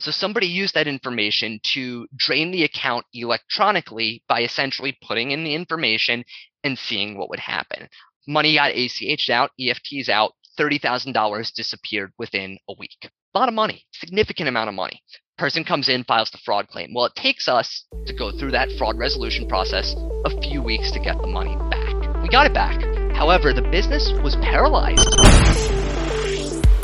So somebody used that information to drain the account electronically by essentially putting in the information and seeing what would happen. Money got ACH'd out, EFTs out, $30,000 disappeared within a week. A lot of money, significant amount of money. Person comes in, files the fraud claim. Well, it takes us to go through that fraud resolution process a few weeks to get the money back. We got it back. However, the business was paralyzed.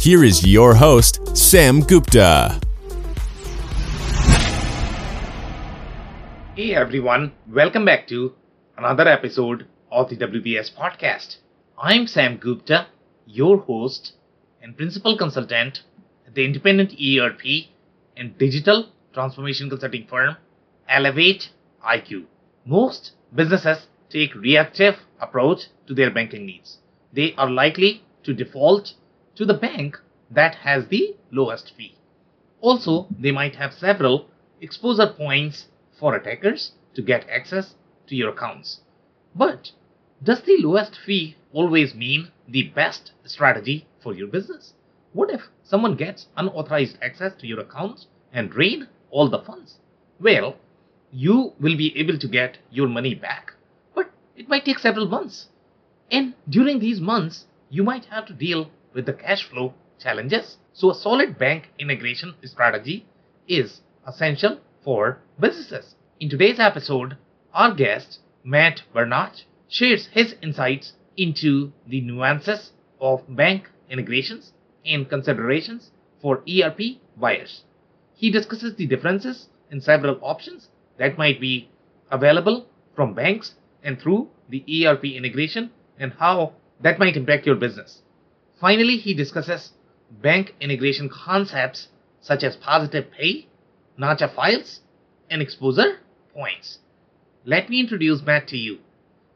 here is your host, Sam Gupta. Hey everyone, welcome back to another episode of the WBS podcast. I'm Sam Gupta, your host and principal consultant at the independent ERP and digital transformation consulting firm Elevate IQ. Most businesses take reactive approach to their banking needs. They are likely to default to the bank that has the lowest fee. Also, they might have several exposure points for attackers to get access to your accounts. But does the lowest fee always mean the best strategy for your business? What if someone gets unauthorized access to your accounts and drain all the funds? Well, you will be able to get your money back, but it might take several months. And during these months, you might have to deal with the cash flow challenges. So, a solid bank integration strategy is essential for businesses. In today's episode, our guest, Matt Bernach, shares his insights into the nuances of bank integrations and considerations for ERP buyers. He discusses the differences in several options that might be available from banks and through the ERP integration and how that might impact your business. Finally, he discusses bank integration concepts such as positive pay, NACHA files, and exposure points. Let me introduce Matt to you.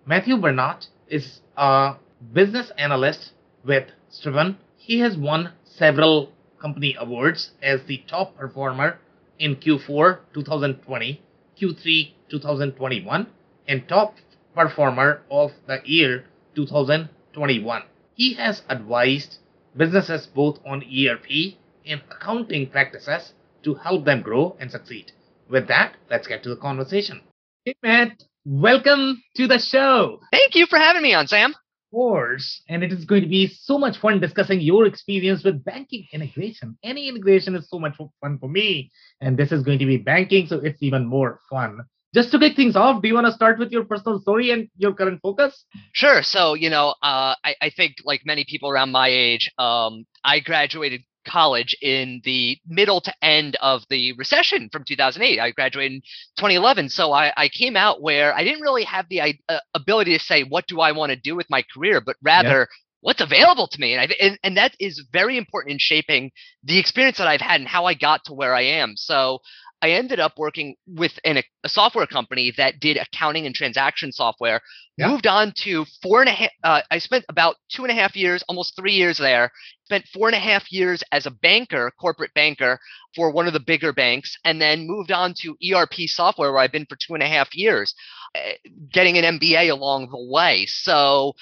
Matthew Bernach is a business analyst with Striven. He has won several company awards as the top performer in Q4 2020, Q3 2021, and top performer of the year 2021. He has advised businesses both on ERP and accounting practices to help them grow and succeed. With that, let's get to the conversation. Hey, Matt, welcome to the show. Thank you for having me on, Sam. Of course, and it is going to be so much fun discussing your experience with banking integration. Any integration is so much fun for me, and this is going to be banking, so it's even more fun just to kick things off, do you want to start with your personal story and your current focus? Sure. So, you know, uh, I, I, think like many people around my age, um, I graduated college in the middle to end of the recession from 2008. I graduated in 2011. So I, I came out where I didn't really have the uh, ability to say, what do I want to do with my career, but rather, yeah what's available to me and, I, and and that is very important in shaping the experience that I've had and how I got to where I am. So I ended up working with an, a software company that did accounting and transaction software. Yeah. Moved on to four and a half. Uh, I spent about two and a half years, almost three years there. Spent four and a half years as a banker, corporate banker for one of the bigger banks, and then moved on to ERP software where I've been for two and a half years, uh, getting an MBA along the way. So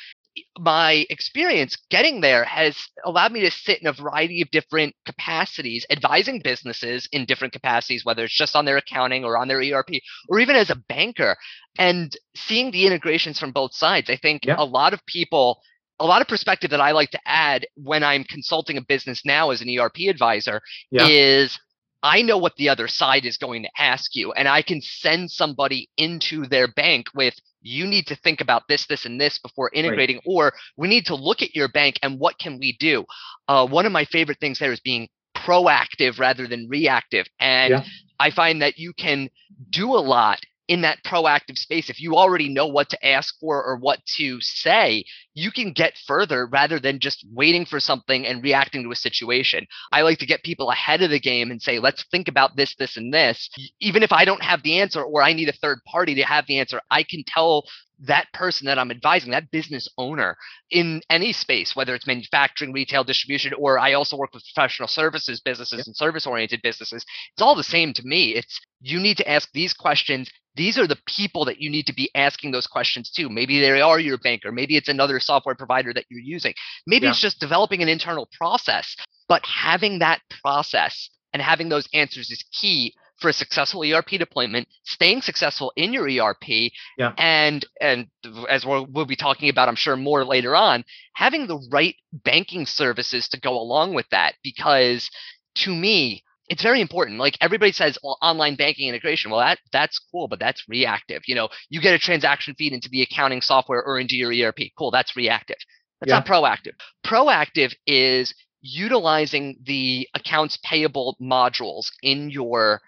my experience getting there has allowed me to sit in a variety of different capacities, advising businesses in different capacities, whether it's just on their accounting or on their ERP, or even as a banker, and seeing the integrations from both sides. I think yeah. a lot of people, a lot of perspective that I like to add when I'm consulting a business now as an ERP advisor yeah. is I know what the other side is going to ask you, and I can send somebody into their bank with you need to think about this, this, and this before integrating, right. or we need to look at your bank and what can we do. Uh, one of my favorite things there is being proactive rather than reactive, and yeah. I find that you can do a lot in that proactive space, if you already know what to ask for or what to say, you can get further rather than just waiting for something and reacting to a situation. I like to get people ahead of the game and say, let's think about this, this, and this. Even if I don't have the answer or I need a third party to have the answer, I can tell that person that I'm advising, that business owner in any space, whether it's manufacturing, retail, distribution, or I also work with professional services businesses yep. and service oriented businesses. It's all the same to me. It's you need to ask these questions. These are the people that you need to be asking those questions to. Maybe they are your banker. Maybe it's another software provider that you're using. Maybe yeah. it's just developing an internal process. But having that process and having those answers is key for a successful ERP deployment, staying successful in your ERP, yeah. and and as we'll, we'll be talking about, I'm sure more later on, having the right banking services to go along with that. Because to me, it's very important. Like everybody says, well, online banking integration. Well, that that's cool, but that's reactive. You know, you get a transaction feed into the accounting software or into your ERP. Cool, that's reactive. That's yeah. not proactive. Proactive is utilizing the accounts payable modules in your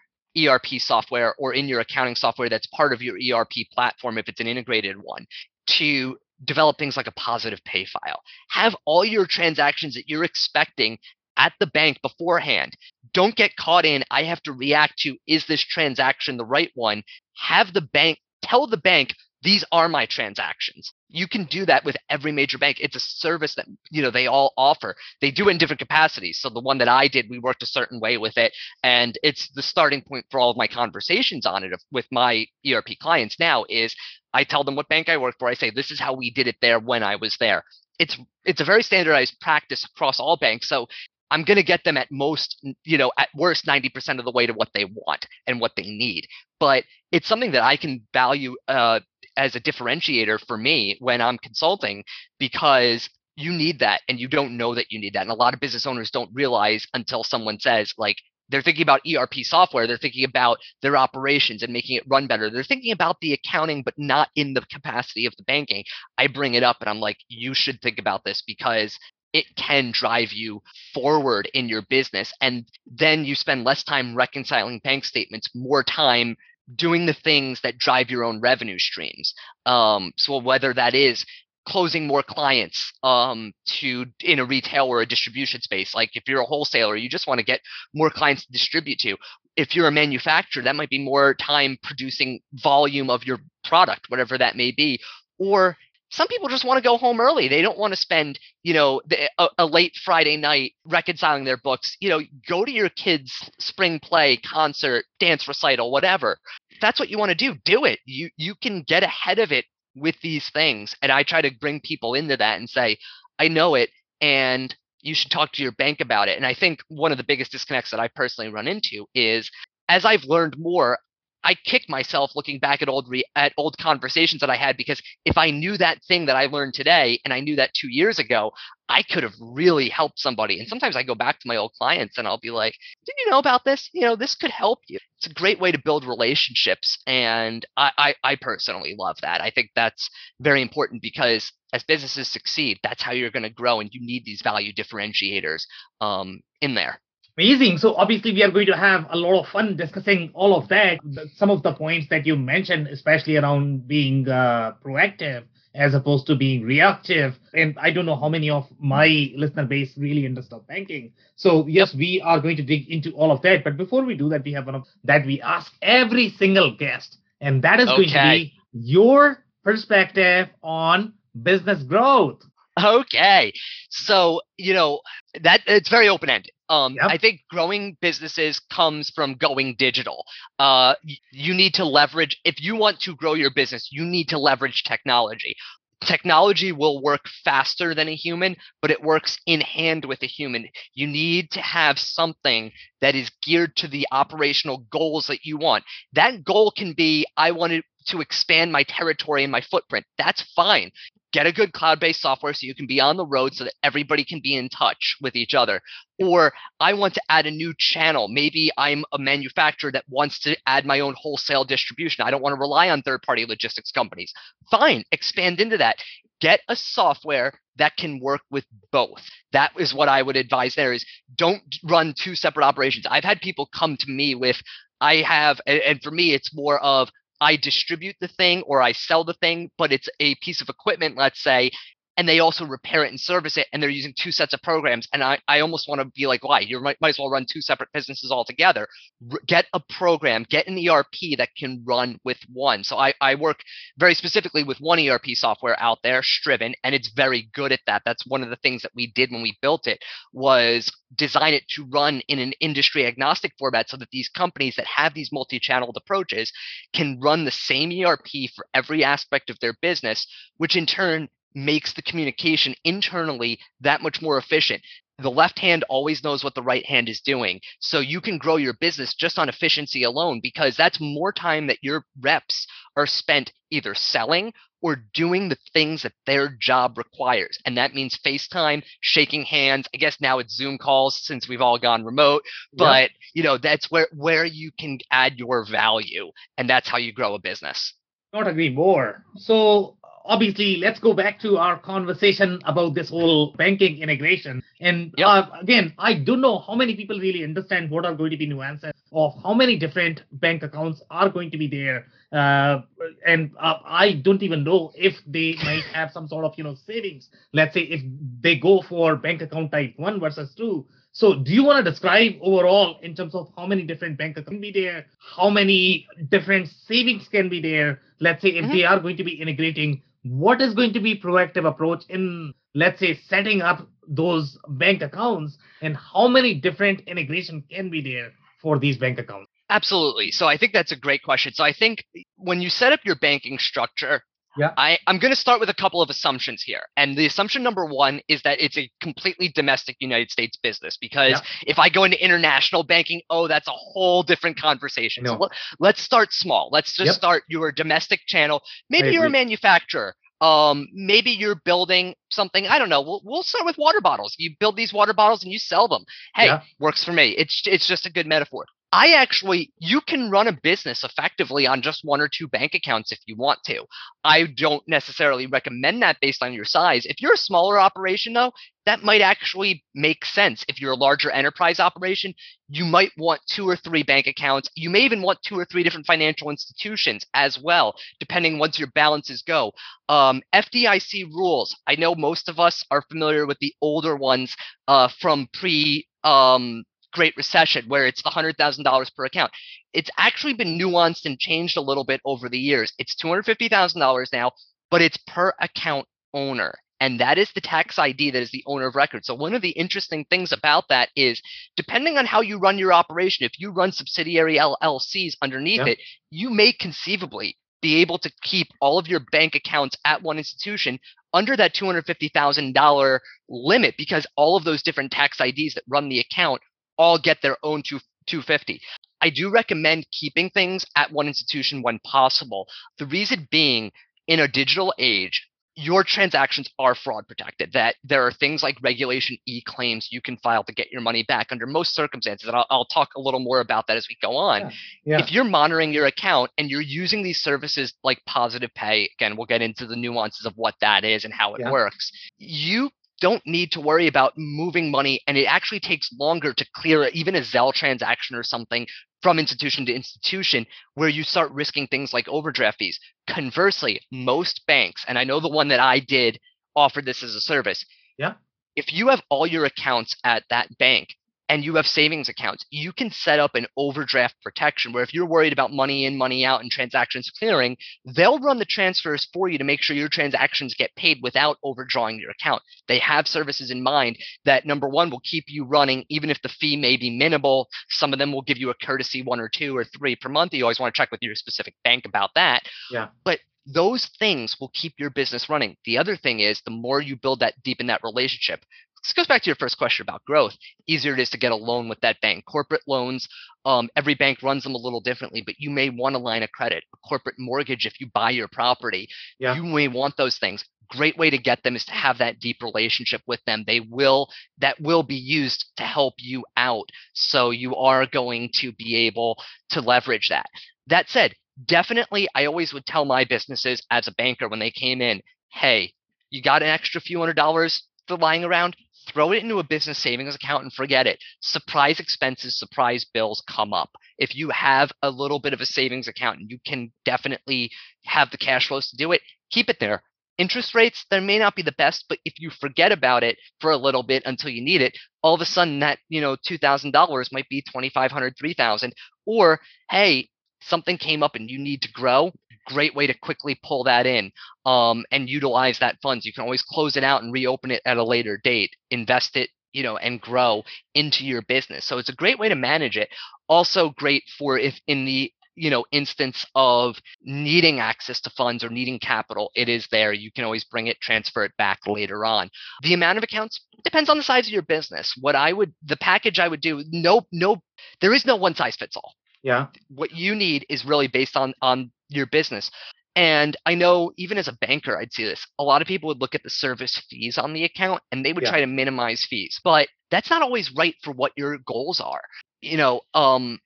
ERP software or in your accounting software that's part of your ERP platform if it's an integrated one to develop things like a positive pay file. Have all your transactions that you're expecting at the bank beforehand. Don't get caught in, I have to react to, is this transaction the right one? Have the bank tell the bank these are my transactions. You can do that with every major bank. It's a service that you know they all offer. They do it in different capacities. So the one that i did we worked a certain way with it and it's the starting point for all of my conversations on it with my erp clients now is i tell them what bank i work for. I say this is how we did it there when i was there. It's it's a very standardized practice across all banks. So I'm going to get them at most, you know, at worst 90% of the way to what they want and what they need. But it's something that I can value uh, as a differentiator for me when I'm consulting because you need that and you don't know that you need that. And a lot of business owners don't realize until someone says, like, they're thinking about ERP software, they're thinking about their operations and making it run better. They're thinking about the accounting, but not in the capacity of the banking. I bring it up and I'm like, you should think about this because it can drive you forward in your business. And then you spend less time reconciling bank statements, more time doing the things that drive your own revenue streams. Um, so whether that is closing more clients um, to in a retail or a distribution space, like if you're a wholesaler, you just want to get more clients to distribute to. If you're a manufacturer, that might be more time producing volume of your product, whatever that may be. Or some people just want to go home early. They don't want to spend, you know, the, a, a, late Friday night reconciling their books. You know, go to your kids' spring play, concert, dance recital, whatever. If that's what you want to do. Do it. You you can get ahead of it with these things. And I try to bring people into that and say, I know it, and you should talk to your bank about it. And I think one of the biggest disconnects that I personally run into is as I've learned more, I kick myself looking back at old re- at old conversations that I had because if I knew that thing that I learned today and I knew that 2 years ago, I could have really helped somebody. And sometimes I go back to my old clients and I'll be like, "Did you know about this? You know, this could help you." It's a great way to build relationships, and I I, I personally love that. I think that's very important because as businesses succeed, that's how you're going to grow, and you need these value differentiators um, in there. Amazing. So obviously we are going to have a lot of fun discussing all of that. Some of the points that you mentioned, especially around being uh, proactive as opposed to being reactive. And I don't know how many of my listener base really understand banking. So yes, we are going to dig into all of that. But before we do that, we have one of that we ask every single guest, and that is okay. going to be your perspective on business growth. Okay. So, you know, that it's very open ended. Um, yep. I think growing businesses comes from going digital. Uh, you need to leverage, if you want to grow your business, you need to leverage technology. Technology will work faster than a human, but it works in hand with a human. You need to have something that is geared to the operational goals that you want. That goal can be I want to expand my territory and my footprint. That's fine get a good cloud-based software so you can be on the road so that everybody can be in touch with each other. Or i want to add a new channel. Maybe i'm a manufacturer that wants to add my own wholesale distribution. I don't want to rely on third-party logistics companies. Fine expand into that. Get a software that can work with both. That is what i would advise there is don't run two separate operations. I've had people come to me with i have and for me it's more of I distribute the thing or I sell the thing, but it's a piece of equipment, let's say, and they also repair it and service it and they're using two sets of programs and i, I almost want to be like why? You might, might as well run two separate businesses altogether. R- get a program get an erp that can run with one. So I, I work very specifically with one erp software out there striven and it's very good at that. That's one of the things that we did when we built it was design it to run in an industry agnostic format so that these companies that have these multi-channeled approaches can run the same erp for every aspect of their business which in turn makes the communication internally that much more efficient. The left hand always knows what the right hand is doing. So you can grow your business just on efficiency alone because that's more time that your reps are spent either selling or doing the things that their job requires. And that means FaceTime, shaking hands. I guess now it's Zoom calls since we've all gone remote, but you know, that's where where you can add your value and that's how you grow a business. Not agree more. So obviously, let's go back to our conversation about this whole banking integration. And yep. uh, again, I don't know how many people really understand what are going to be nuances of how many different bank accounts are going to be there. Uh, and uh, I don't even know if they might have some sort of you know savings. Let's say if they go for bank account type one versus two. So, do you want to describe overall in terms of how many different bank accounts can be there, how many different savings can be there? Let's say if mm-hmm. they are going to be integrating what is going to be proactive approach in let's say setting up those bank accounts and how many different integration can be there for these bank accounts? Absolutely. So i think that's a great question. So i think when you set up your banking structure yeah. I, I'm going to start with a couple of assumptions here. And the assumption number one is that it's a completely domestic United States business because yeah. if I go into international banking, oh, that's a whole different conversation. No. So let, us start small. Let's just yep. start your domestic channel. Maybe you're a manufacturer. Um, maybe you're building something. I don't know. We'll, we'll start with water bottles. You build these water bottles and you sell them. Hey, yeah. works for me. It's it's just a good metaphor. I actually, you can run a business effectively on just one or two bank accounts if you want to. I don't necessarily recommend that based on your size. If you're a smaller operation, though, that might actually make sense. If you're a larger enterprise operation, you might want two or three bank accounts. You may even want two or three different financial institutions as well, depending once your balances go. Um, FDIC rules. I know most of us are familiar with the older ones uh, from pre um, Great Recession, where it's the $100,000 per account. It's actually been nuanced and changed a little bit over the years. It's $250,000 now, but it's per account owner. And that is the tax ID that is the owner of record. So, one of the interesting things about that is depending on how you run your operation, if you run subsidiary LLCs underneath yeah. it, you may conceivably be able to keep all of your bank accounts at one institution under that $250,000 limit because all of those different tax IDs that run the account all get their own two, 250. I do recommend keeping things at one institution when possible. The reason being, in a digital age, your transactions are fraud protected. That there are things like regulation E claims you can file to get your money back under most circumstances. And I'll, I'll talk a little more about that as we go on. Yeah. Yeah. If you're monitoring your account and you're using these services like Positive Pay, again, we'll get into the nuances of what that is and how it yeah. works. You don't need to worry about moving money and it actually takes longer to clear even a Zelle transaction or something from institution to institution where you start risking things like overdraft fees. Conversely, most banks, and I know the one that I did offered this as a service. Yeah. If you have all your accounts at that bank, and you have savings accounts, you can set up an overdraft protection where if you're worried about money in, money out, and transactions clearing, they'll run the transfers for you to make sure your transactions get paid without overdrawing your account. They have services in mind that number one will keep you running, even if the fee may be minimal. Some of them will give you a courtesy one or two or three per month. You always want to check with your specific bank about that. Yeah. But those things will keep your business running. The other thing is the more you build that deep in that relationship, this goes back to your first question about growth. Easier it is to get a loan with that bank. Corporate loans, um, every bank runs them a little differently, but you may want a line of credit, a corporate mortgage if you buy your property. Yeah. You may want those things. Great way to get them is to have that deep relationship with them. They will that will be used to help you out. So you are going to be able to leverage that. That said, definitely I always would tell my businesses as a banker when they came in, hey, you got an extra few hundred dollars lying around, throw it into a business savings account and forget it. Surprise expenses, surprise bills come up. If you have a little bit of a savings account and you can definitely have the cash flows to do it, keep it there. Interest rates, they may not be the best, but if you forget about it for a little bit until you need it, all of a sudden that, you know, $2,000 might be $2,500, 3,000. Or, hey, something came up and you need to grow, great way to quickly pull that in um, and utilize that funds. You can always close it out and reopen it at a later date, invest it, you know, and grow into your business. So it's a great way to manage it. Also great for if in the you know instance of needing access to funds or needing capital it is there you can always bring it transfer it back later on the amount of accounts depends on the size of your business what i would the package i would do no no there is no one size fits all yeah. what you need is really based on on your business. And i know even as a banker i'd see this a lot of people would look at the service fees on the account and they would Yeah. try to minimize fees but that's not always right for what your goals are. You know um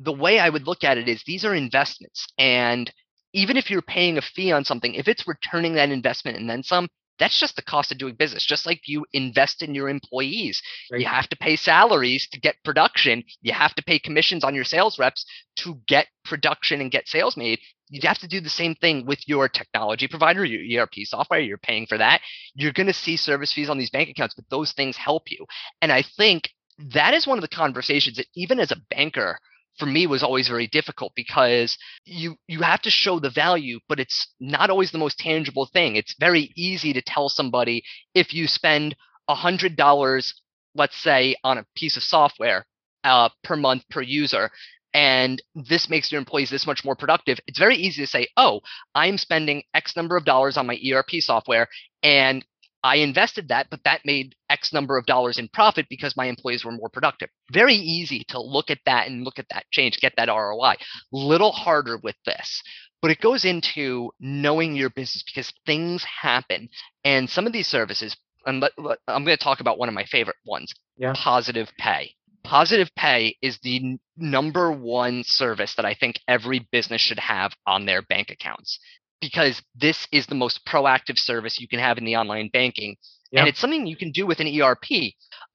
the way i would look at it is these are investments and even if you're paying a fee on something if it's returning that investment and then some that's just the cost of doing business. Just like you invest in your employees Right. you have to pay salaries to get production. You have to pay commissions on your sales reps to get production and get sales made. You have to do the same thing with your technology provider your erp software you're paying for that. You're going to see service fees on these bank accounts but those things help you. And i think that is one of the conversations that even as a banker for me was always very difficult because you you have to show the value but it's not always the most tangible thing. It's very easy to tell somebody if you spend a hundred dollars let's say on a piece of software uh, per month per user and this makes your employees this much more productive it's very easy to say oh i'm spending x number of dollars on my erp software and i invested that but that made x number of dollars in profit because my employees were more productive. Very easy to look at that and look at that change get that roi little harder with this but it goes into knowing your business because things happen. And some of these services and i'm going to talk about one of my favorite ones Yeah. positive pay. Positive pay is the n- number one service that i think every business should have on their bank accounts because this is the most proactive service you can have in the online banking Yeah. and it's something you can do with an erp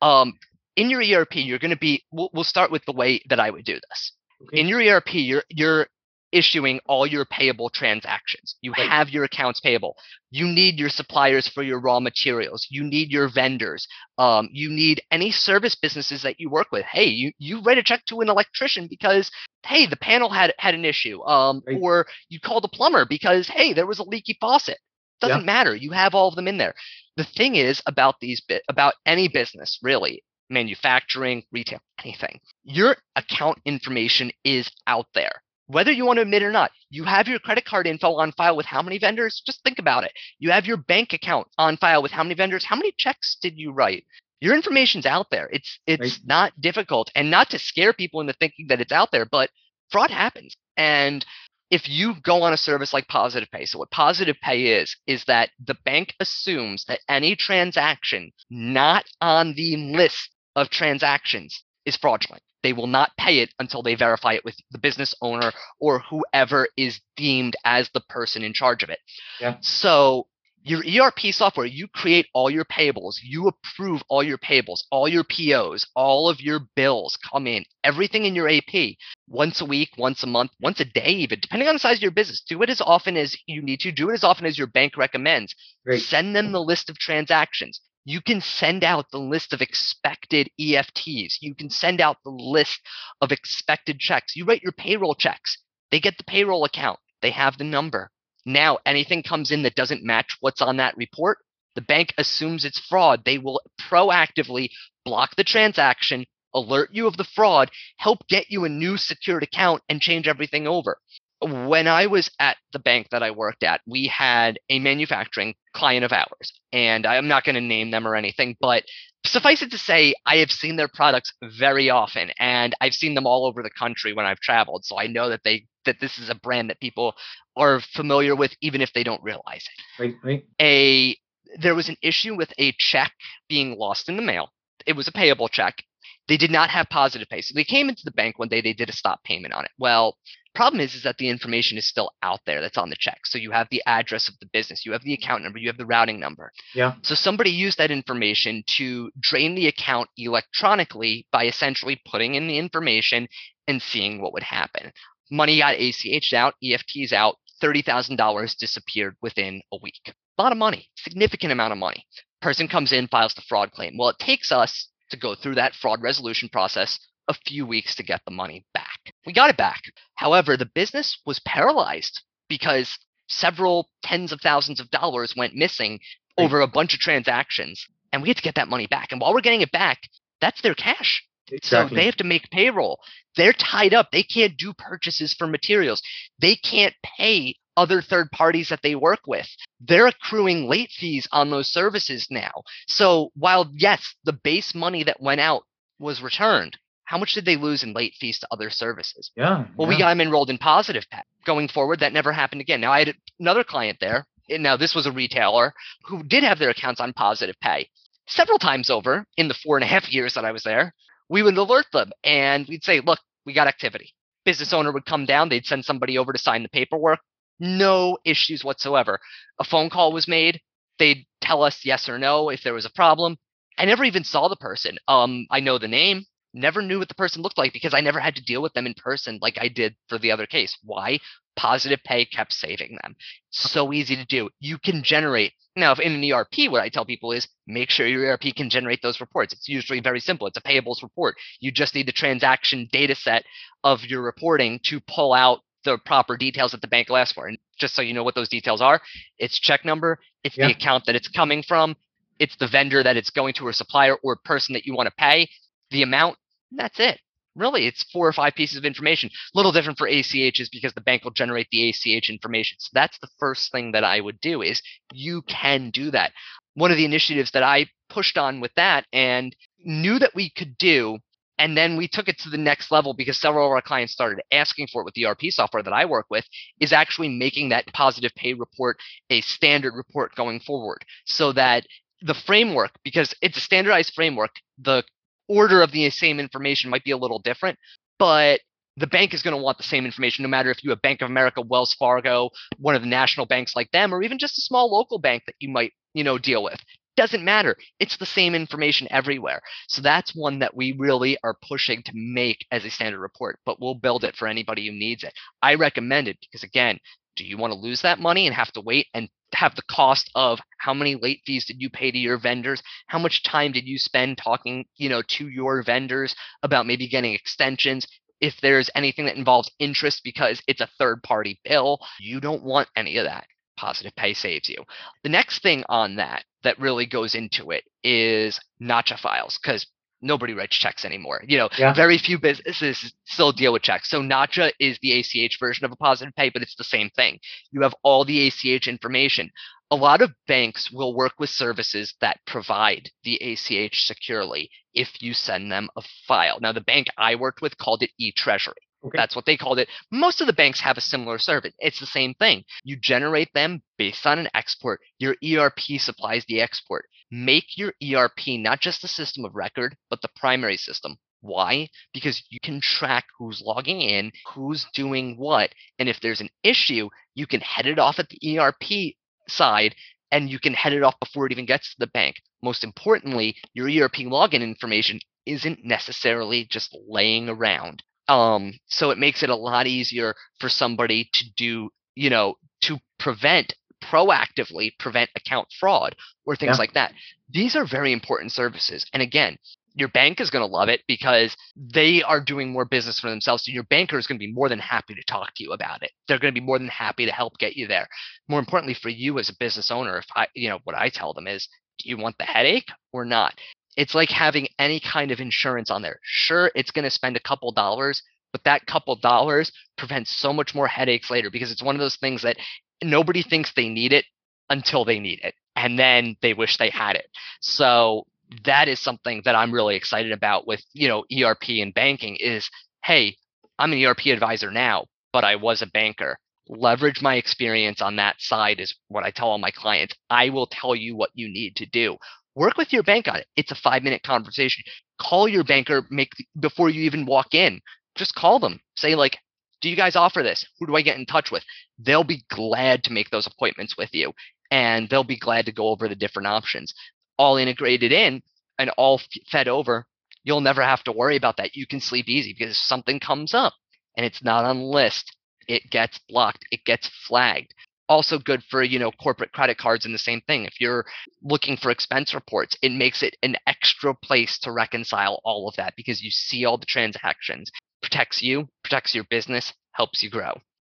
um, in your erp you're going to be we'll, we'll start with the way that i would do this Okay. in your ERP, you're you're issuing all your payable transactions. You Right. have your accounts payable. You need your suppliers for your raw materials. You need your vendors. Um, you need any service businesses that you work with. Hey, you you write a check to an electrician because hey, the panel had had an issue. Um, Right. or you called the plumber because hey, there was a leaky faucet. Doesn't matter. You have all of them in there. The thing is about these bit about any business really manufacturing, retail, anything. Your account information is out there. Whether you want to admit it or not, you have your credit card info on file with how many vendors? Just think about it. You have your bank account on file with how many vendors? How many checks did you write? Your information's out there. It's it's Right. not difficult and not to scare people into thinking that it's out there, but fraud happens. And if you go on a service like Positive Pay, so what Positive Pay is, is that the bank assumes that any transaction not on the list of transactions is fraudulent. They will not pay it until they verify it with the business owner or whoever is deemed as the person in charge of it. Yeah. So your ERP software, you create all your payables, you approve all your payables, all your POs, all of your bills come in, everything in your AP once a week, once a month, once a day, even depending on the size of your business. Do it as often as you need to, do it as often as your bank recommends. Right. Send them the list of transactions. You can send out the list of expected EFTs. You can send out the list of expected checks. You write your payroll checks. They get the payroll account. They have the number. Now, anything comes in that doesn't match what's on that report, the bank assumes it's fraud. They will proactively block the transaction, alert you of the fraud, help get you a new secured account, and change everything over. When I was at the bank that I worked at, we had a manufacturing client of ours, and I'm not going to name them or anything, but suffice it to say, I have seen their products very often, and I've seen them all over the country when I've traveled. So I know that they that this is a brand that people are familiar with, even if they don't realize it Right. Right. a there was an issue with a check being lost in the mail. It was a payable check, They did not have positive pay. So they came into the bank one day, they did a stop payment on it. Well, problem is, is that the information is still out there that's on the check. So you have the address of the business, you have the account number, you have the routing number. Yeah. So somebody used that information to drain the account electronically by essentially putting in the information and seeing what would happen. Money got ACH'd out, EFTs out, $30,000 disappeared within a week. A lot of money, significant amount of money. Person comes in, files the fraud claim. Well, it takes us to go through that fraud resolution process a few weeks to get the money back. We got it back. However, the business was paralyzed because several tens of thousands of dollars went missing over a bunch of transactions, and we had to get that money back. And while we're getting it back, that's their cash. Exactly. So they have to make payroll. They're tied up. They can't do purchases for materials. They can't pay other third parties that they work with. They're accruing late fees on those services now. So while, yes, the base money that went out was returned, how much did they lose in late fees to other services? yeah. Well, yeah. we got them enrolled in positive pay. Going forward, that never happened again. Now, I had another client there. and Now, this was a retailer who did have their accounts on positive pay. Several times over in the four and a half years that I was there, we would alert them and we'd say, look, we got activity. Business owner would come down, they'd send somebody over to sign the paperwork. No issues whatsoever. A phone call was made, they'd tell us yes or no if there was a problem. I never even saw the person. Um, I know the name, never knew what the person looked like because I never had to deal with them in person like I did for the other case. Why? Positive pay kept saving them. Uh-huh. So easy to do. You can generate. Now, if in an ERP, what I tell people is make sure your ERP can generate those reports. It's usually very simple. It's a payables report. You just need the transaction data set of your reporting to pull out the proper details that the bank will ask for. And just so you know what those details are, it's check number, it's Yeah. the account that it's coming from, it's the vendor that it's going to or supplier or person that you want to pay, the amount, and that's it. Really, it's four or five pieces of information. A little different for ACHs because the bank will generate the ACH information. So that's the first thing that I would do is you can do that. One of the initiatives that I pushed on with that and knew that we could do and then we took it to the next level because several of our clients started asking for it with the ERP software that I work with, is actually making that positive pay report a standard report going forward so that the framework, because it's a standardized framework, the order of the same information might be a little different, but the bank is going to want the same information no matter if you have Bank of America, Wells Fargo, one of the national banks like them, or even just a small local bank that you might, you know, deal with. Doesn't matter. It's the same information everywhere. So that's one that we really are pushing to make as a standard report, but we'll build it for anybody who needs it. I recommend it because again, do you want to lose that money and have to wait and have the cost of how many late fees did you pay to your vendors? How much time did you spend talking you know to your vendors about maybe getting extensions? If there's anything that involves interest because it's a third party bill you don't want any of that. Positive pay saves you. The next thing on that that really goes into it is nacha files because nobody writes checks anymore you know Yeah. very few businesses still deal with checks so nacha is the ach version of a positive pay but it's the same thing you have all the ach information a lot of banks will work with services that provide the ACH securely if you send them a file. Now, the bank I worked with called it e-treasury. Okay. That's what they called it. Most of the banks have a similar service. It's the same thing. You generate them based on an export. Your ERP supplies the export. Make your ERP not just a system of record, but the primary system. Why? Because you can track who's logging in, who's doing what, and if there's an issue, you can head it off at the ERP side and you can head it off before it even gets to the bank. Most importantly, your ERP login information isn't necessarily just laying around. Um, so it makes it a lot easier for somebody to do, you know, to prevent proactively prevent account fraud or things Yeah. like that. These are very important services. And again, your bank is going to love it because they are doing more business for themselves. So your banker is going to be more than happy to talk to you about it. They're going to be more than happy to help get you there. More importantly, for you as a business owner, if I, you know, what I tell them is, do you want the headache or not? It's like having any kind of insurance on there. Sure, it's going to spend a couple dollars, but that couple dollars prevents so much more headaches later because it's one of those things that nobody thinks they need it until they need it. And then they wish they had it. So that is something that I'm really excited about with, you know, ERP and banking is, hey, I'm an ERP advisor now, but I was a banker. Leverage my experience on that side is what I tell all my clients. I will tell you what you need to do. Work with your bank on it. It's a five minute conversation. Call your banker make before you even walk in. Just call them. Say like, do you guys offer this? Who do I get in touch with? They'll be glad to make those appointments with you and they'll be glad to go over the different options. All integrated in and all fed over. You'll never have to worry about that. You can sleep easy because if something comes up and it's not on the list, it gets blocked, it gets flagged also good for you know corporate credit cards and the same thing if you're looking for expense reports it makes it an extra place to reconcile all of that because you see all the transactions protects you protects your business helps you grow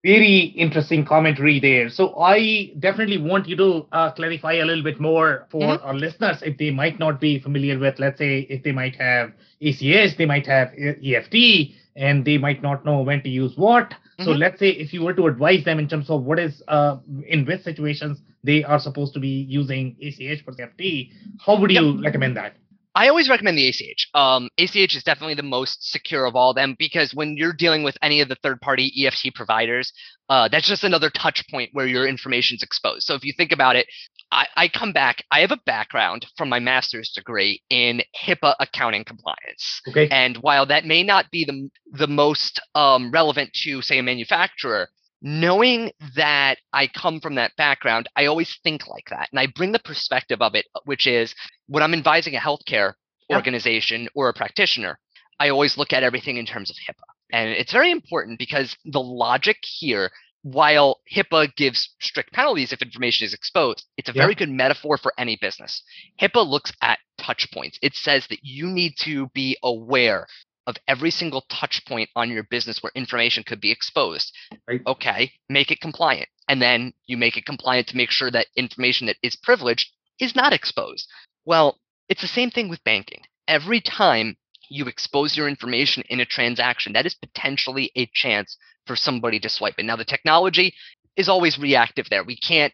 very interesting commentary there. So I definitely want you to uh, clarify a little bit more for mm-hmm. our listeners if they might not be familiar with, let's say, if they might have ACH, they might have EFT, and they might not know when to use what. Mm-hmm. So let's say if you were to advise them in terms of what is uh, in which situations they are supposed to be using ACH for EFT, how would you yep. recommend that? I always recommend the ACH. Um, ACH is definitely the most secure of all of them because when you're dealing with any of the third party EFT providers, uh, that's just another touch point where your information's exposed. So if you think about it, I, I, come back, I have a background from my master's degree in HIPAA accounting compliance. Okay. And while that may not be the, the most um, relevant to, say, a manufacturer, knowing that I come from that background, I always think like that. And I bring the perspective of it, which is when I'm advising a healthcare yeah. organization or a practitioner, I always look at everything in terms of HIPAA. And it's very important because the logic here, while HIPAA gives strict penalties if information is exposed, it's a yeah. very good metaphor for any business. HIPAA looks at touch points. It says that you need to be aware of every single touch point on your business where information could be exposed. Right. Okay, make it compliant. And then you make it compliant to make sure that information that is privileged is not exposed. Well, it's the same thing with banking. Every time you expose your information in a transaction, that is potentially a chance for somebody to swipe it. Now, the technology is always reactive there. We can't,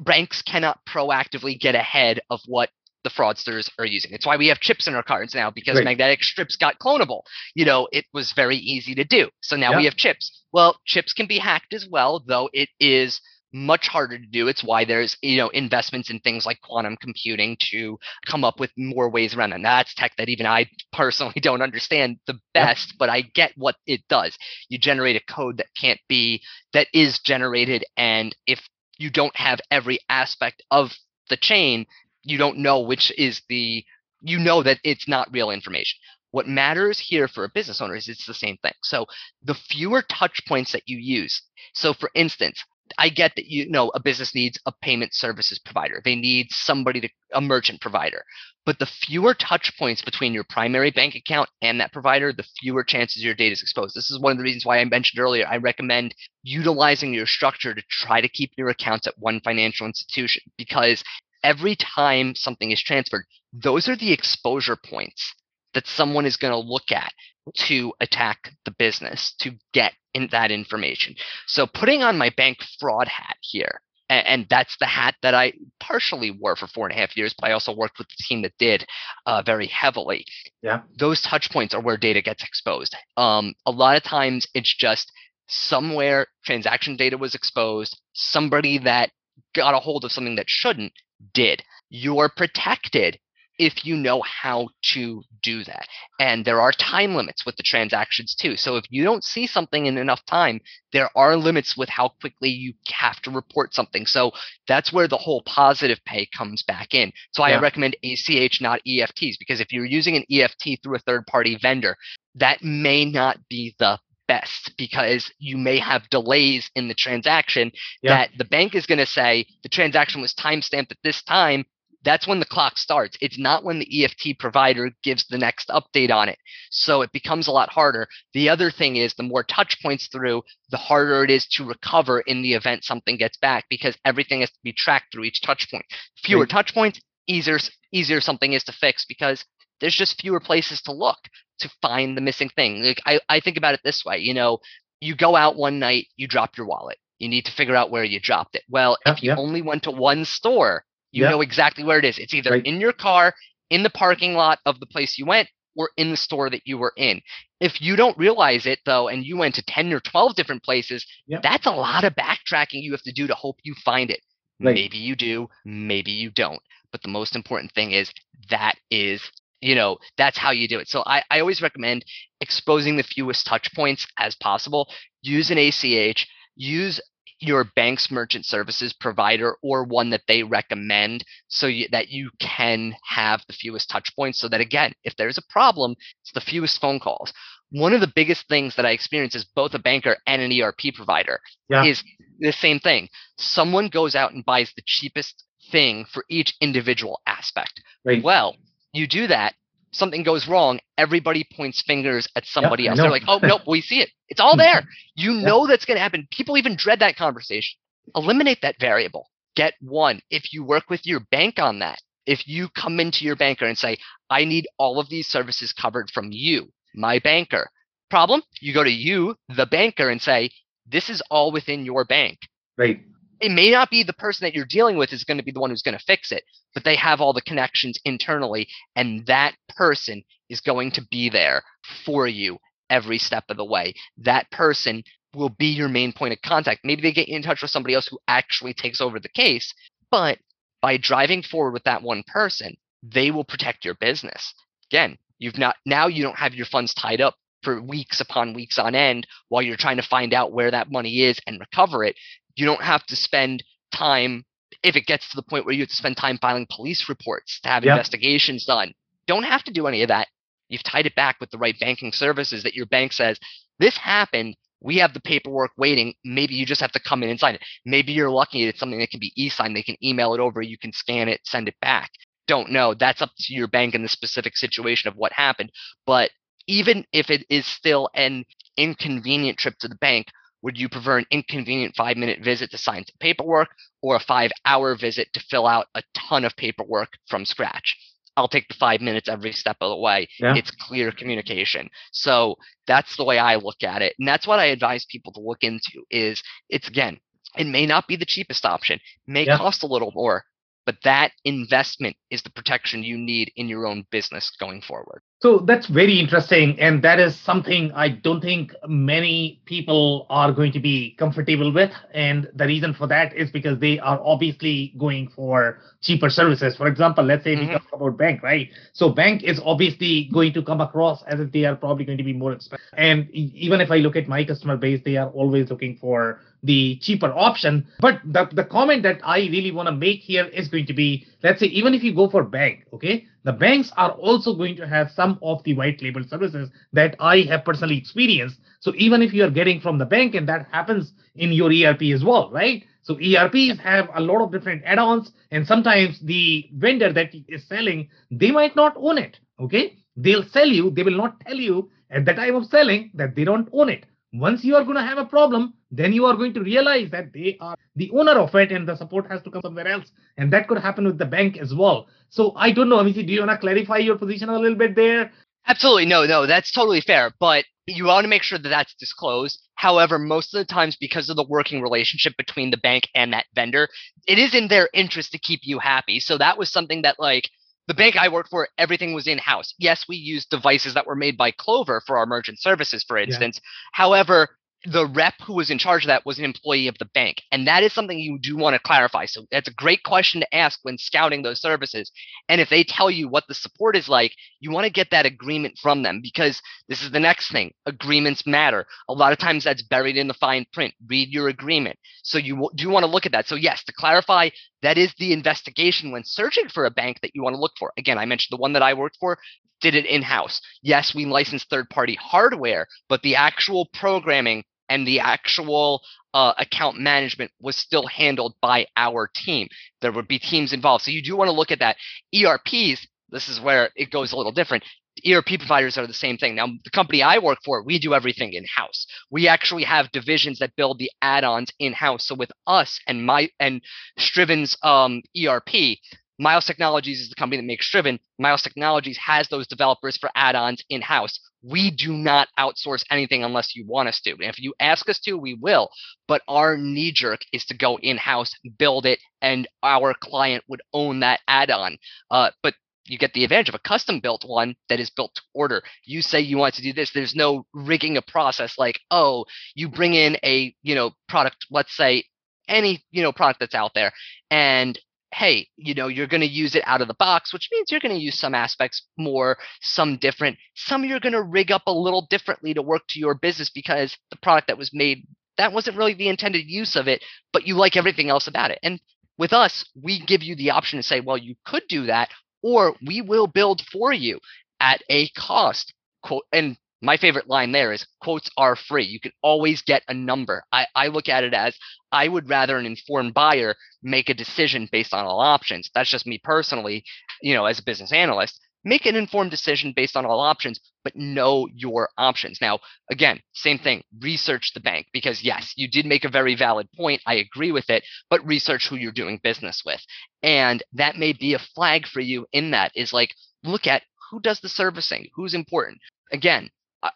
banks cannot proactively get ahead of what the fraudsters are using. It's why we have chips in our cards now because right. magnetic strips got clonable. You know, it was very easy to do. So now we have chips. Well, chips can be hacked as well, though it is much harder to do. It's why there's, you know, investments in things like quantum computing to come up with more ways around. And that's tech that even I personally don't understand the best, but I get what it does. You generate a code that can't be that is generated and if you don't have every aspect of the chain, you don't know which is the you know that it's not real information. What matters here for a business owner is it's the same thing. So the fewer touch points that you use. So for instance, I get that you know a business needs a payment services provider. They need somebody to a merchant provider. But the fewer touch points between your primary bank account and that provider, the fewer chances your data is exposed. This is one of the reasons why I mentioned earlier. I recommend utilizing your structure to try to keep your accounts at one financial institution because every time something is transferred, those are the exposure points that someone is going to look at to attack the business to get in that information. So putting on my bank fraud hat here, and, and that's the hat that I partially wore for four and a half years, but I also worked with the team that did uh, very heavily. Yeah, those touch points are where data gets exposed. Um, a lot of times it's just somewhere transaction data was exposed, somebody that got a hold of something that shouldn't did. You're protected if you know how to do that. And there are time limits with the transactions too. So if you don't see something in enough time, there are limits with how quickly you have to report something. So that's where the whole positive pay comes back in. So yeah. I recommend ACH, not EFTs, because if you're using an EFT through a third party vendor, that may not be the best because you may have delays in the transaction that the bank is going to say the transaction was time stamped at this time that's when the clock starts. It's not when the EFT provider gives the next update on it. So it becomes a lot harder. The other thing is the more touch points through, the harder it is to recover in the event something gets back because everything has to be tracked through each touch point. Fewer right. touch points, easier easier something is to fix because there's just fewer places to look to find the missing thing. Like I, I think about it this way, you know, you go out one night, you drop your wallet. You need to figure out where you dropped it. Well, yeah, if you yeah. only went to one store, you yeah. know exactly where it is. It's either right. in your car, in the parking lot of the place you went, or in the store that you were in. If you don't realize it though, and you went to 10 or 12 different places, that's a lot of backtracking you have to do to hope you find it. Right. Maybe you do, maybe you don't. but the most important thing is that is you know that's how you do it so i, I always recommend exposing the fewest touch points as possible use an ach use your bank's merchant services provider or one that they recommend so you, that you can have the fewest touch points so that again if there's a problem it's the fewest phone calls one of the biggest things that i experience as both a banker and an erp provider yeah. is the same thing someone goes out and buys the cheapest thing for each individual aspect right. well you do that something goes wrong, everybody points fingers at somebody else. They're like, oh, nope, we see it. It's all there. You know that's going to happen. People even dread that conversation. Eliminate that variable. Get one. If you work with your bank on that, if you come into your banker and say, I need all of these services covered from you, my banker, problem, you go to you, the banker, and say, this is all within your bank. Right it may not be the person that you're dealing with is going to be the one who's going to fix it, but they have all the connections internally, and that person is going to be there for you every step of the way. That person will be your main point of contact. Maybe they get in touch with somebody else who actually takes over the case, but by driving forward with that one person, they will protect your business. Again, you've not now you don't have your funds tied up for weeks upon weeks on end while you're trying to find out where that money is and recover it. You don't have to spend time if it gets to the point where you have to spend time filing police reports to have yep. investigations done. Don't have to do any of that. You've tied it back with the right banking services that your bank says, this happened. We have the paperwork waiting. Maybe you just have to come in and sign it. Maybe you're lucky it's something that can be e signed. They can email it over. You can scan it, send it back. Don't know. That's up to your bank in the specific situation of what happened. But even if it is still an inconvenient trip to the bank, would you prefer an inconvenient five minute visit to sign some paperwork or a five hour visit to fill out a ton of paperwork from scratch? I'll take the five minutes every step of the way. Yeah. It's clear communication. So that's the way I look at it. And that's what I advise people to look into is it's again, it may not be the cheapest option, it may yeah. cost a little more, but that investment is the protection you need in your own business going forward. So that's very interesting. And that is something I don't think many people are going to be comfortable with. And the reason for that is because they are obviously going for cheaper services. For example, let's say mm-hmm. we talk about bank, right? So bank is obviously going to come across as if they are probably going to be more expensive. And even if I look at my customer base, they are always looking for the cheaper option. But the, the comment that I really want to make here is going to be, let's say, even if you go for bank, okay, the banks are also going to have some of the white label services that I have personally experienced. So even if you are getting from the bank, and that happens in your ERP as well, right? So ERPs have a lot of different add-ons, and sometimes the vendor that is selling, they might not own it. Okay, they'll sell you, they will not tell you at the time of selling that they don't own it. Once you are going to have a problem, then you are going to realize that they are the owner of it and the support has to come somewhere else. And that could happen with the bank as well. So I don't know, Amici, do you want to clarify your position a little bit there? Absolutely. No, no, that's totally fair. But you want to make sure that that's disclosed. However, most of the times, because of the working relationship between the bank and that vendor, it is in their interest to keep you happy. So that was something that, like, the bank I worked for, everything was in house. Yes, we used devices that were made by Clover for our merchant services, for instance. Yeah. However, the rep who was in charge of that was an employee of the bank. And that is something you do want to clarify. So that's a great question to ask when scouting those services. And if they tell you what the support is like, you want to get that agreement from them because this is the next thing. Agreements matter. A lot of times that's buried in the fine print. Read your agreement. So you do want to look at that. So, yes, to clarify, that is the investigation when searching for a bank that you want to look for. Again, I mentioned the one that I worked for did it in house. Yes, we licensed third party hardware, but the actual programming and the actual uh, account management was still handled by our team. There would be teams involved. So you do want to look at that. ERPs, this is where it goes a little different. ERP providers are the same thing. Now, the company I work for, we do everything in house. We actually have divisions that build the add-ons in house. So with us and my and Striven's um, ERP, Miles Technologies is the company that makes Striven. Miles Technologies has those developers for add-ons in-house. We do not outsource anything unless you want us to. And if you ask us to, we will. But our knee jerk is to go in-house, build it, and our client would own that add-on. Uh, but you get the advantage of a custom built one that is built to order. You say you want to do this. There's no rigging a process like, oh, you bring in a, you know, product, let's say any, you know, product that's out there and hey, you know, you're going to use it out of the box, which means you're going to use some aspects more, some different. Some you're going to rig up a little differently to work to your business because the product that was made, that wasn't really the intended use of it, but you like everything else about it. And with us, we give you the option to say, well, you could do that, or we will build for you at a cost. Quote, and my favorite line there is quotes are free. You can always get a number. I, I look at it as I would rather an informed buyer make a decision based on all options. That's just me personally, you know, as a business analyst. Make an informed decision based on all options, but know your options. Now, again, same thing, research the bank because yes, you did make a very valid point. I agree with it, but research who you're doing business with. And that may be a flag for you in that is like, look at who does the servicing, who's important. Again,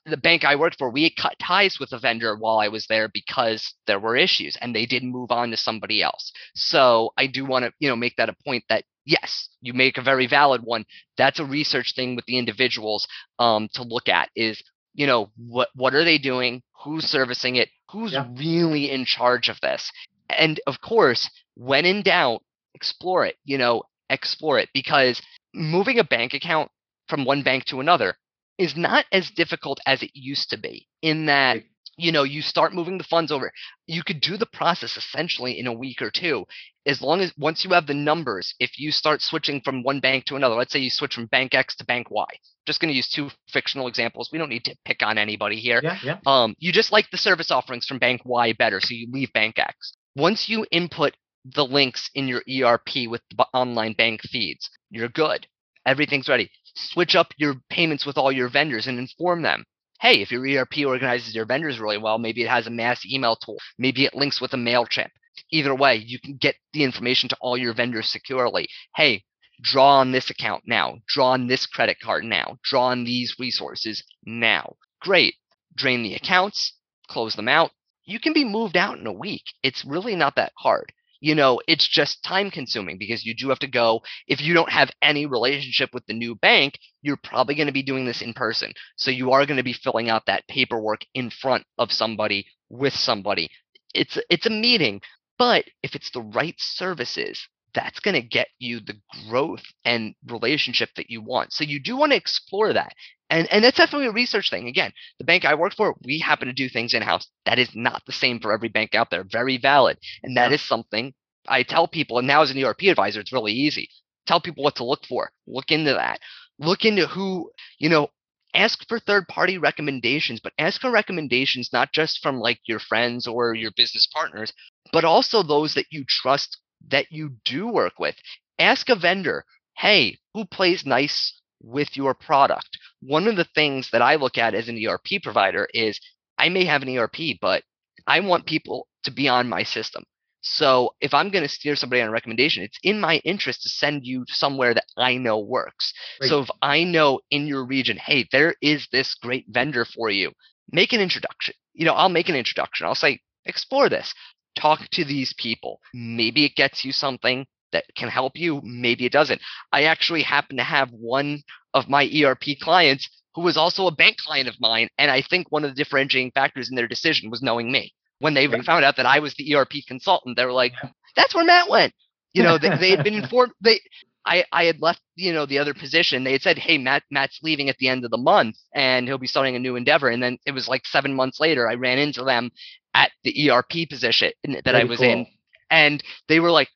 the bank I worked for, we cut ties with a vendor while I was there because there were issues and they didn't move on to somebody else. So I do want to, you know, make that a point that yes, you make a very valid one. That's a research thing with the individuals um, to look at is, you know, what what are they doing? Who's servicing it? Who's yeah. really in charge of this? And of course, when in doubt, explore it. You know, explore it because moving a bank account from one bank to another is not as difficult as it used to be in that you know you start moving the funds over. You could do the process essentially in a week or two as long as once you have the numbers if you start switching from one bank to another let's say you switch from bank x to bank y. Just going to use two fictional examples we don't need to pick on anybody here. Yeah, yeah. um you just like the service offerings from bank y better so you leave bank x. Once you input the links in your erp with the online bank feeds you're good. Everything's ready switch up your payments with all your vendors and inform them. Hey, if your ERP organizes your vendors really well, maybe it has a mass email tool, maybe it links with a MailChimp. Either way, you can get the information to all your vendors securely. Hey, draw on this account now, draw on this credit card now, draw on these resources now. Great. Drain the accounts, close them out. You can be moved out in a week. It's really not that hard you know, it's just time consuming because you do have to go. If you don't have any relationship with the new bank, you're probably going to be doing this in person. So you are going to be filling out that paperwork in front of somebody with somebody. It's it's a meeting, but if it's the right services, that's going to get you the growth and relationship that you want. So you do want to explore that. And, and that's definitely a research thing. Again, the bank I work for, we happen to do things in house. That is not the same for every bank out there. Very valid. And that yeah. is something I tell people, and now as an ERP advisor, it's really easy. Tell people what to look for. Look into that. Look into who, you know, ask for third party recommendations, but ask for recommendations not just from like your friends or your business partners, but also those that you trust that you do work with. Ask a vendor, hey, who plays nice with your product. One of the things that I look at as an ERP provider is I may have an ERP, but I want people to be on my system. So if I'm going to steer somebody on a recommendation, it's in my interest to send you somewhere that I know works. Right. So if I know in your region, hey, there is this great vendor for you, make an introduction. You know, I'll make an introduction. I'll say, explore this, talk to these people. Maybe it gets you something that can help you. Maybe it doesn't. I actually happen to have one of my ERP clients who was also a bank client of mine. And I think one of the differentiating factors in their decision was knowing me. When they right. found out that I was the ERP consultant, they were like, that's where Matt went. You know, they, they had been informed. They, I, I had left, you know, the other position. They had said, "Hey, Matt, Matt's leaving at the end of the month, and he'll be starting a new endeavor." And then it was like seven months later, I ran into them at the ERP position that Very I was cool. in, and they were like,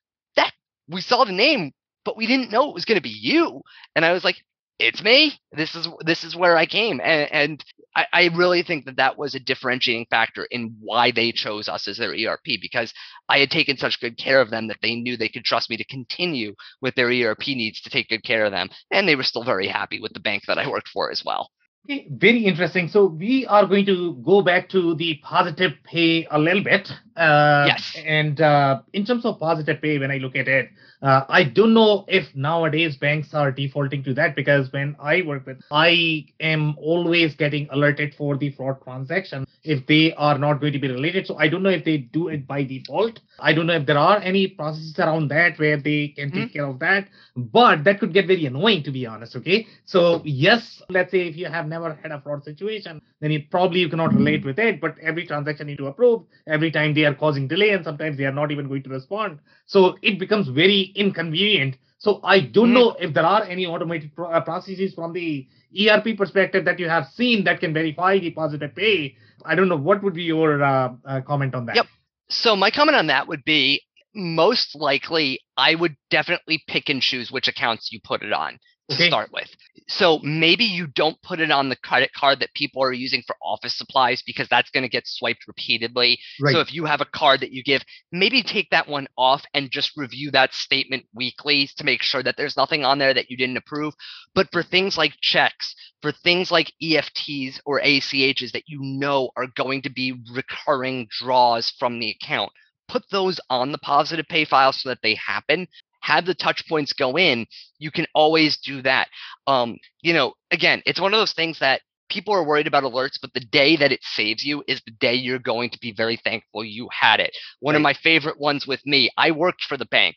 we saw the name, but we didn't know it was going to be you. And I was like, it's me. This is this is where I came, and, and I, I, really think that that was a differentiating factor in why they chose us as their ERP because I had taken such good care of them that they knew they could trust me to continue with their ERP needs to take good care of them, and they were still very happy with the bank that I worked for as well. Very interesting. So we are going to go back to the positive pay a little bit. Uh, yes. And uh, in terms of positive pay, when I look at it, uh, I don't know if nowadays banks are defaulting to that because when I work with, I am always getting alerted for the fraud transaction if they are not going to be related. So I don't know if they do it by default. I don't know if there are any processes around that where they can take mm-hmm. care of that. But that could get very annoying to be honest. Okay. So yes, let's say if you have never had a fraud situation, then you probably you cannot relate with it. But every transaction you need to approve, every time they are causing delay, and sometimes they are not even going to respond. So it becomes very inconvenient. So I don't mm-hmm. know if there are any automated uh, processes from the ERP perspective that you have seen that can verify the positive pay. I don't know. What would be your uh, uh, comment on that? Yep. So my comment on that would be most likely I would definitely pick and choose which accounts you put it on to okay. start with. So maybe you don't put it on the credit card that people are using for office supplies because that's going to get swiped repeatedly. Right. So if you have a card that you give, maybe take that one off and just review that statement weekly to make sure that there's nothing on there that you didn't approve. But for things like checks, for things like EFTs or ACHs that you know are going to be recurring draws from the account, put those on the positive pay file so that they happen have the touch points go in, you can always do that. Um, you know, again, it's one of those things that people are worried about alerts, but the day that it saves you is the day you're going to be very thankful you had it. One right. of my favorite ones with me, I worked for the bank.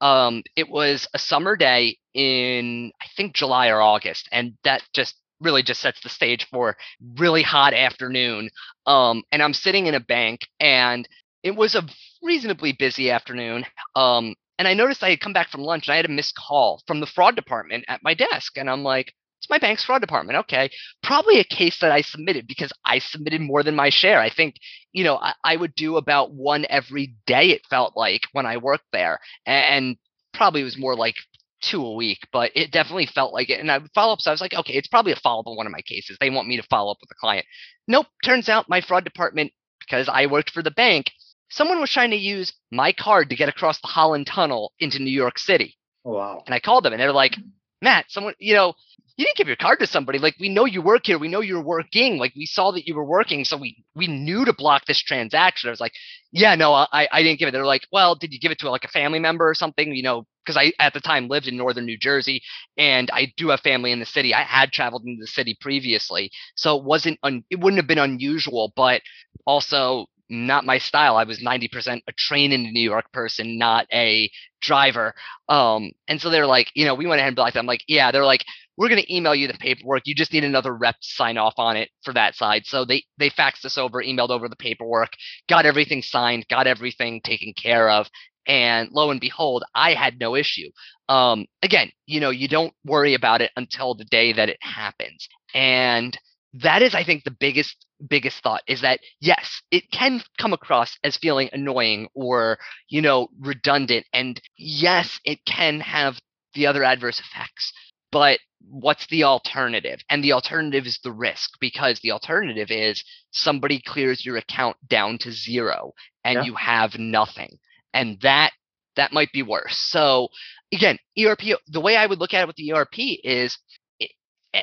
Um, it was a summer day in I think July or August, and that just really just sets the stage for really hot afternoon. Um, and I'm sitting in a bank, and it was a reasonably busy afternoon. Um, and I noticed I had come back from lunch and I had a missed call from the fraud department at my desk. And I'm like, it's my bank's fraud department. Okay. Probably a case that I submitted because I submitted more than my share. I think, you know, I, I would do about one every day, it felt like when I worked there. And probably was more like two a week, but it definitely felt like it. And I would follow up. So I was like, okay, it's probably a follow up on one of my cases. They want me to follow up with a client. Nope. Turns out my fraud department, because I worked for the bank, someone was trying to use my card to get across the Holland Tunnel into New York City. Oh, wow. And I called them and they're like, Matt, someone, you know, you didn't give your card to somebody. Like we know you work here. We know you're working. Like we saw that you were working. So we we knew to block this transaction. I was like, yeah, no, I, I didn't give it. They're like, well, did you give it to like a family member or something? You know, because I at the time lived in northern New Jersey and I do have family in the city. I had traveled into the city previously. So it wasn't un, it wouldn't have been unusual, but also not my style. I was 90% a train into New York person, not a driver. Um, and so they're like, you know, we went ahead and blocked them. I'm like, yeah, they're like, we're going to email you the paperwork. You just need another rep to sign off on it for that side. So they they faxed us over, emailed over the paperwork, got everything signed, got everything taken care of. And lo and behold, I had no issue. Um, again, you know, you don't worry about it until the day that it happens. And that is, I think, the biggest biggest thought is that yes, it can come across as feeling annoying or, you know, redundant. And yes, it can have the other adverse effects. But what's the alternative? And the alternative is the risk because the alternative is somebody clears your account down to zero and yeah. you have nothing. And that that might be worse. So again, ERP the way I would look at it with the ERP is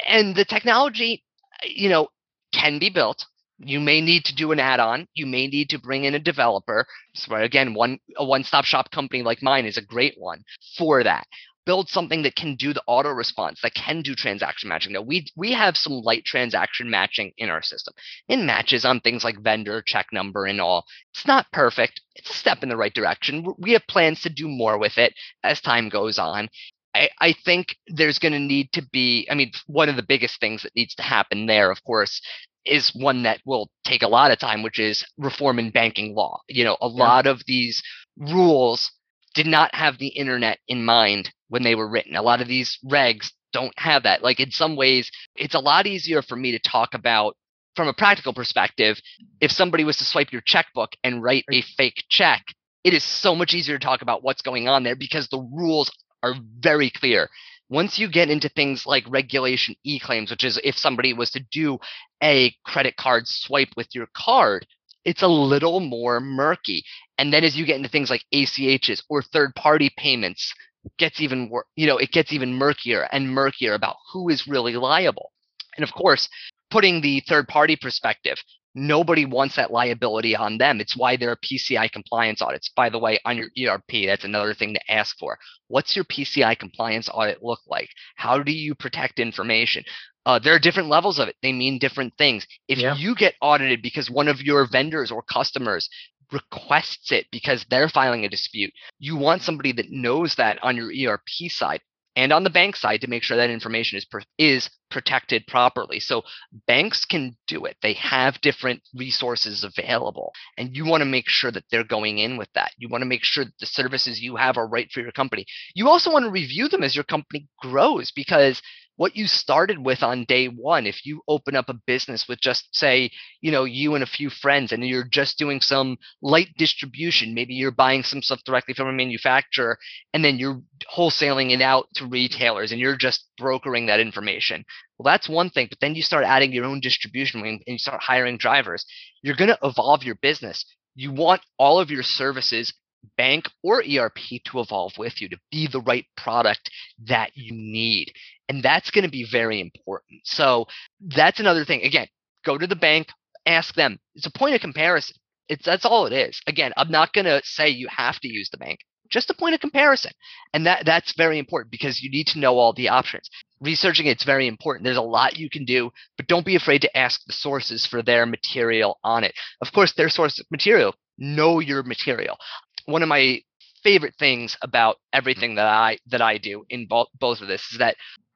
and the technology you know can be built. You may need to do an add-on. You may need to bring in a developer. So again one a one-stop shop company like mine is a great one for that. Build something that can do the auto response that can do transaction matching now we we have some light transaction matching in our system. It matches on things like vendor check number and all. It's not perfect. It's a step in the right direction. We have plans to do more with it as time goes on I, I think there's going to need to be, I mean, one of the biggest things that needs to happen there, of course, is one that will take a lot of time, which is reform in banking law. You know, a yeah. lot of these rules did not have the internet in mind when they were written. A lot of these regs don't have that. Like in some ways, it's a lot easier for me to talk about from a practical perspective. If somebody was to swipe your checkbook and write a fake check, it is so much easier to talk about what's going on there because the rules are very clear. Once you get into things like regulation e claims, which is if somebody was to do a credit card swipe with your card, it's a little more murky. And then as you get into things like ACHs or third party payments, gets even worse, you know, it gets even murkier and murkier about who is really liable. And of course, putting the third party perspective, nobody wants that liability on them. It's why there are PCI compliance audits. By the way, on your ERP, that's another thing to ask for. What's your PCI compliance audit look like? How do you protect information? Uh, there are different levels of it. They mean different things. If Yeah. you get audited because one of your vendors or customers requests it because they're filing a dispute, you want somebody that knows that on your ERP side and on the bank side to make sure that information is is protected properly. So banks can do it. They have different resources available, and you want to make sure that they're going in with that. You want to make sure that the services you have are right for your company. You also want to review them as your company grows because what you started with on day one, if you open up a business with just say, you know, you and a few friends, and you're just doing some light distribution, maybe you're buying some stuff directly from a manufacturer, and then you're wholesaling it out to retailers, and you're just brokering that information. Well, that's one thing, but then you start adding your own distribution wing and you start hiring drivers. You're going to evolve your business. You want all of your services bank or ERP to evolve with you to be the right product that you need. And that's going to be very important. So that's another thing. Again, go to the bank, ask them. It's a point of comparison. It's that's all it is. Again, I'm not going to say you have to use the bank. Just a point of comparison. And that that's very important because you need to know all the options. Researching it's very important. There's a lot you can do, but don't be afraid to ask the sources for their material on it. Of course, their source material, know your material one of my favorite things about everything that I that I do in bo- both of this is that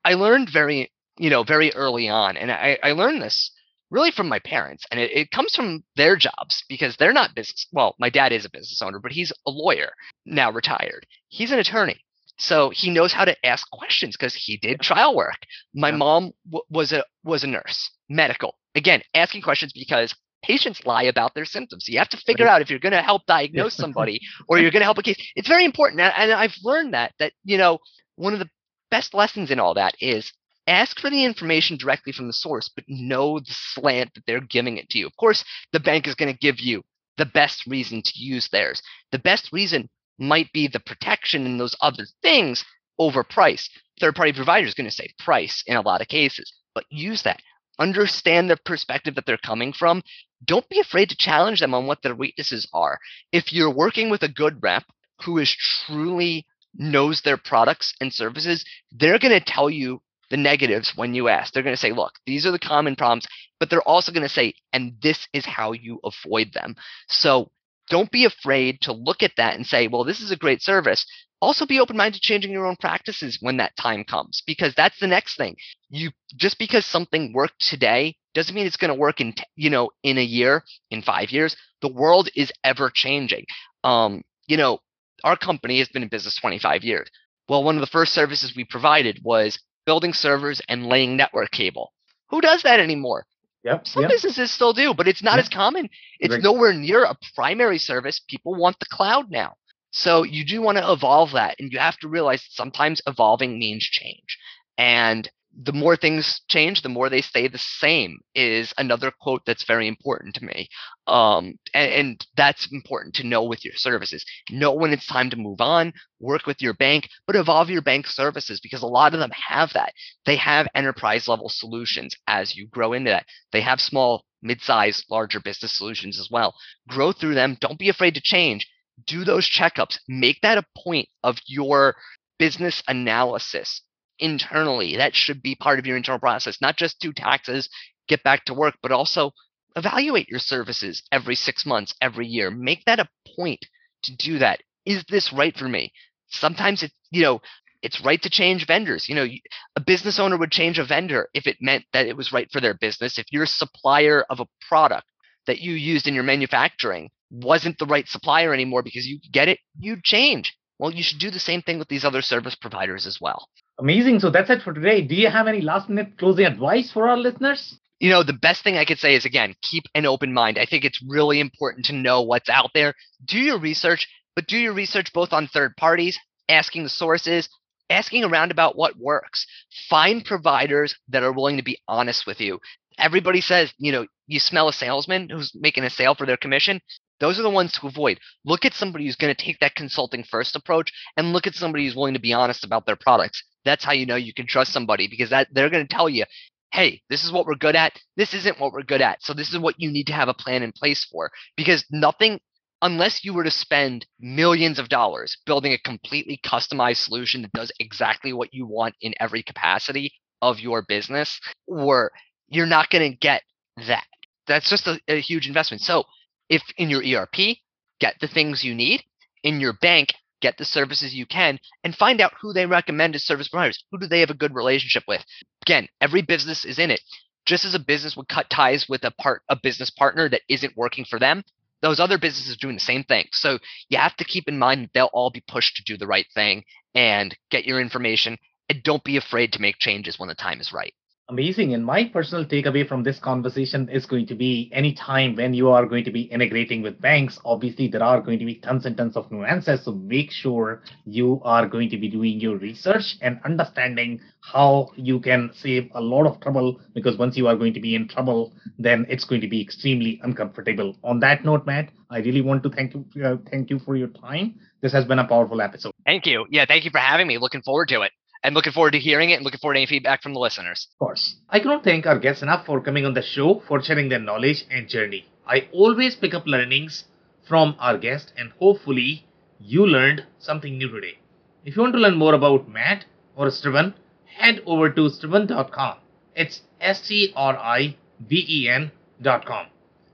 I learned very you know very early on, and I, I learned this really from my parents, and it, it comes from their jobs because they're not business. Well, my dad is a business owner, but he's a lawyer now, retired. He's an attorney. So he knows how to ask questions because he did trial work. My Yeah. mom w- was a was a nurse, medical. Again, asking questions because patients lie about their symptoms. You have to figure Right. out if you're going to help diagnose somebody or you're going to help a case. It's very important, and I've learned that that you know one of the best lessons in all that is ask for the information directly from the source, but know the slant that they're giving it to you. Of course, the bank is going to give you the best reason to use theirs. The best reason might be the protection and those other things over price. Third party provider is going to say price in a lot of cases, but use that. Understand the perspective that they're coming from. Don't be afraid to challenge them on what their weaknesses are. If you're working with a good rep who is truly knows their products and services, they're going to tell you the negatives when you ask. They're going to say, look, these are the common problems, but they're also going to say, and this is how you avoid them. So don't be afraid to look at that and say, well, this is a great service. Also be open minded to changing your own practices when that time comes, because that's the next thing. You just because something worked today doesn't mean it's going to work in, you know, in a year, in five years. The world is ever changing. Um, you know, our company has been in business 25 years. Well, one of the first services we provided was building servers and laying network cable. Who does that anymore? Yep. Some yep. businesses still do, but it's not Yeah. as common. It's Right. nowhere near a primary service. People want the cloud now. So you do want to evolve that. And you have to realize sometimes evolving means change. And the more things change, the more they stay the same is another quote that's very important to me. Um, and, and that's important to know with your services. Know when it's time to move on, work with your bank, but evolve your bank services because a lot of them have that. They have enterprise level solutions as you grow into that. They have small, mid-sized, larger business solutions as well. Grow through them. Don't be afraid to change. Do those checkups. Make that a point of your business analysis internally. That should be part of your internal process, not just do taxes, get back to work, but also evaluate your services every six months, every year. Make that a point to do that. Is this right for me? Sometimes it's, you know, it's right to change vendors. You know, a business owner would change a vendor if it meant that it was right for their business. If your supplier of a product that you used in your manufacturing wasn't the right supplier anymore because you get it, you'd change. Well, you should do the same thing with these other service providers as well. Amazing. So that's it for today. Do you have any last minute closing advice for our listeners? you know, the best thing I could say is again, keep an open mind. I think it's really important to know what's out there. Do your research, but do your research both on third parties, asking the sources, asking around about what works. Find providers that are willing to be honest with you. Everybody says, you know, you smell a salesman who's making a sale for their commission. Those are the ones to avoid. Look at somebody who's going to take that consulting first approach and look at somebody who's willing to be honest about their products. That's how you know you can trust somebody because that they're going to tell you, hey, this is what we're good at. This isn't what we're good at. So this is what you need to have a plan in place for. Because nothing, unless you were to spend millions of dollars building a completely customized solution that does exactly what you want in every capacity, of your business, or you're not going to get that. That's just a, a huge investment. So if in your ERP, get the things you need. In your bank, get the services you can and find out who they recommend as service providers. Who do they have a good relationship with? Again, every business is in it. Just as a business would cut ties with a part a business partner that isn't working for them, those other businesses doing the same thing. So you have to keep in mind that they'll all be pushed to do the right thing and get your information and don't be afraid to make changes when the time is right amazing. And my personal takeaway from this conversation is going to be anytime when you are going to be integrating with banks, obviously there are going to be tons and tons of nuances. So make sure you are going to be doing your research and understanding how you can save a lot of trouble because once you are going to be in trouble, then it's going to be extremely uncomfortable. On that note, Matt, I really want to thank you. Uh, thank you for your time. This has been a powerful episode. Thank you. Yeah, thank you for having me. Looking forward to it and looking forward to hearing it and looking forward to any feedback from the listeners. Of course. I cannot thank our guests enough for coming on the show, for sharing their knowledge and journey. I always pick up learnings from our guests, and hopefully, you learned something new today. If you want to learn more about Matt or Striven, head over to striven.com. It's S T R I V E N.com.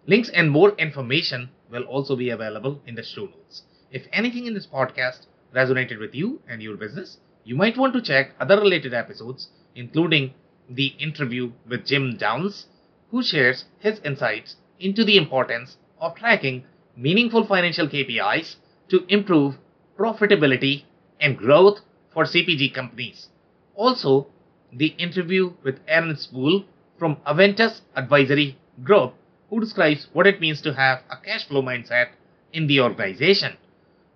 Links and more information will also be available in the show notes. If anything in this podcast resonated with you and your business, you might want to check other related episodes, including the interview with Jim Downs, who shares his insights into the importance of tracking meaningful financial KPIs to improve profitability and growth for CPG companies. Also, the interview with Aaron Spool from Eventus Advisory Group, who describes what it means to have a cash flow mindset in the organization.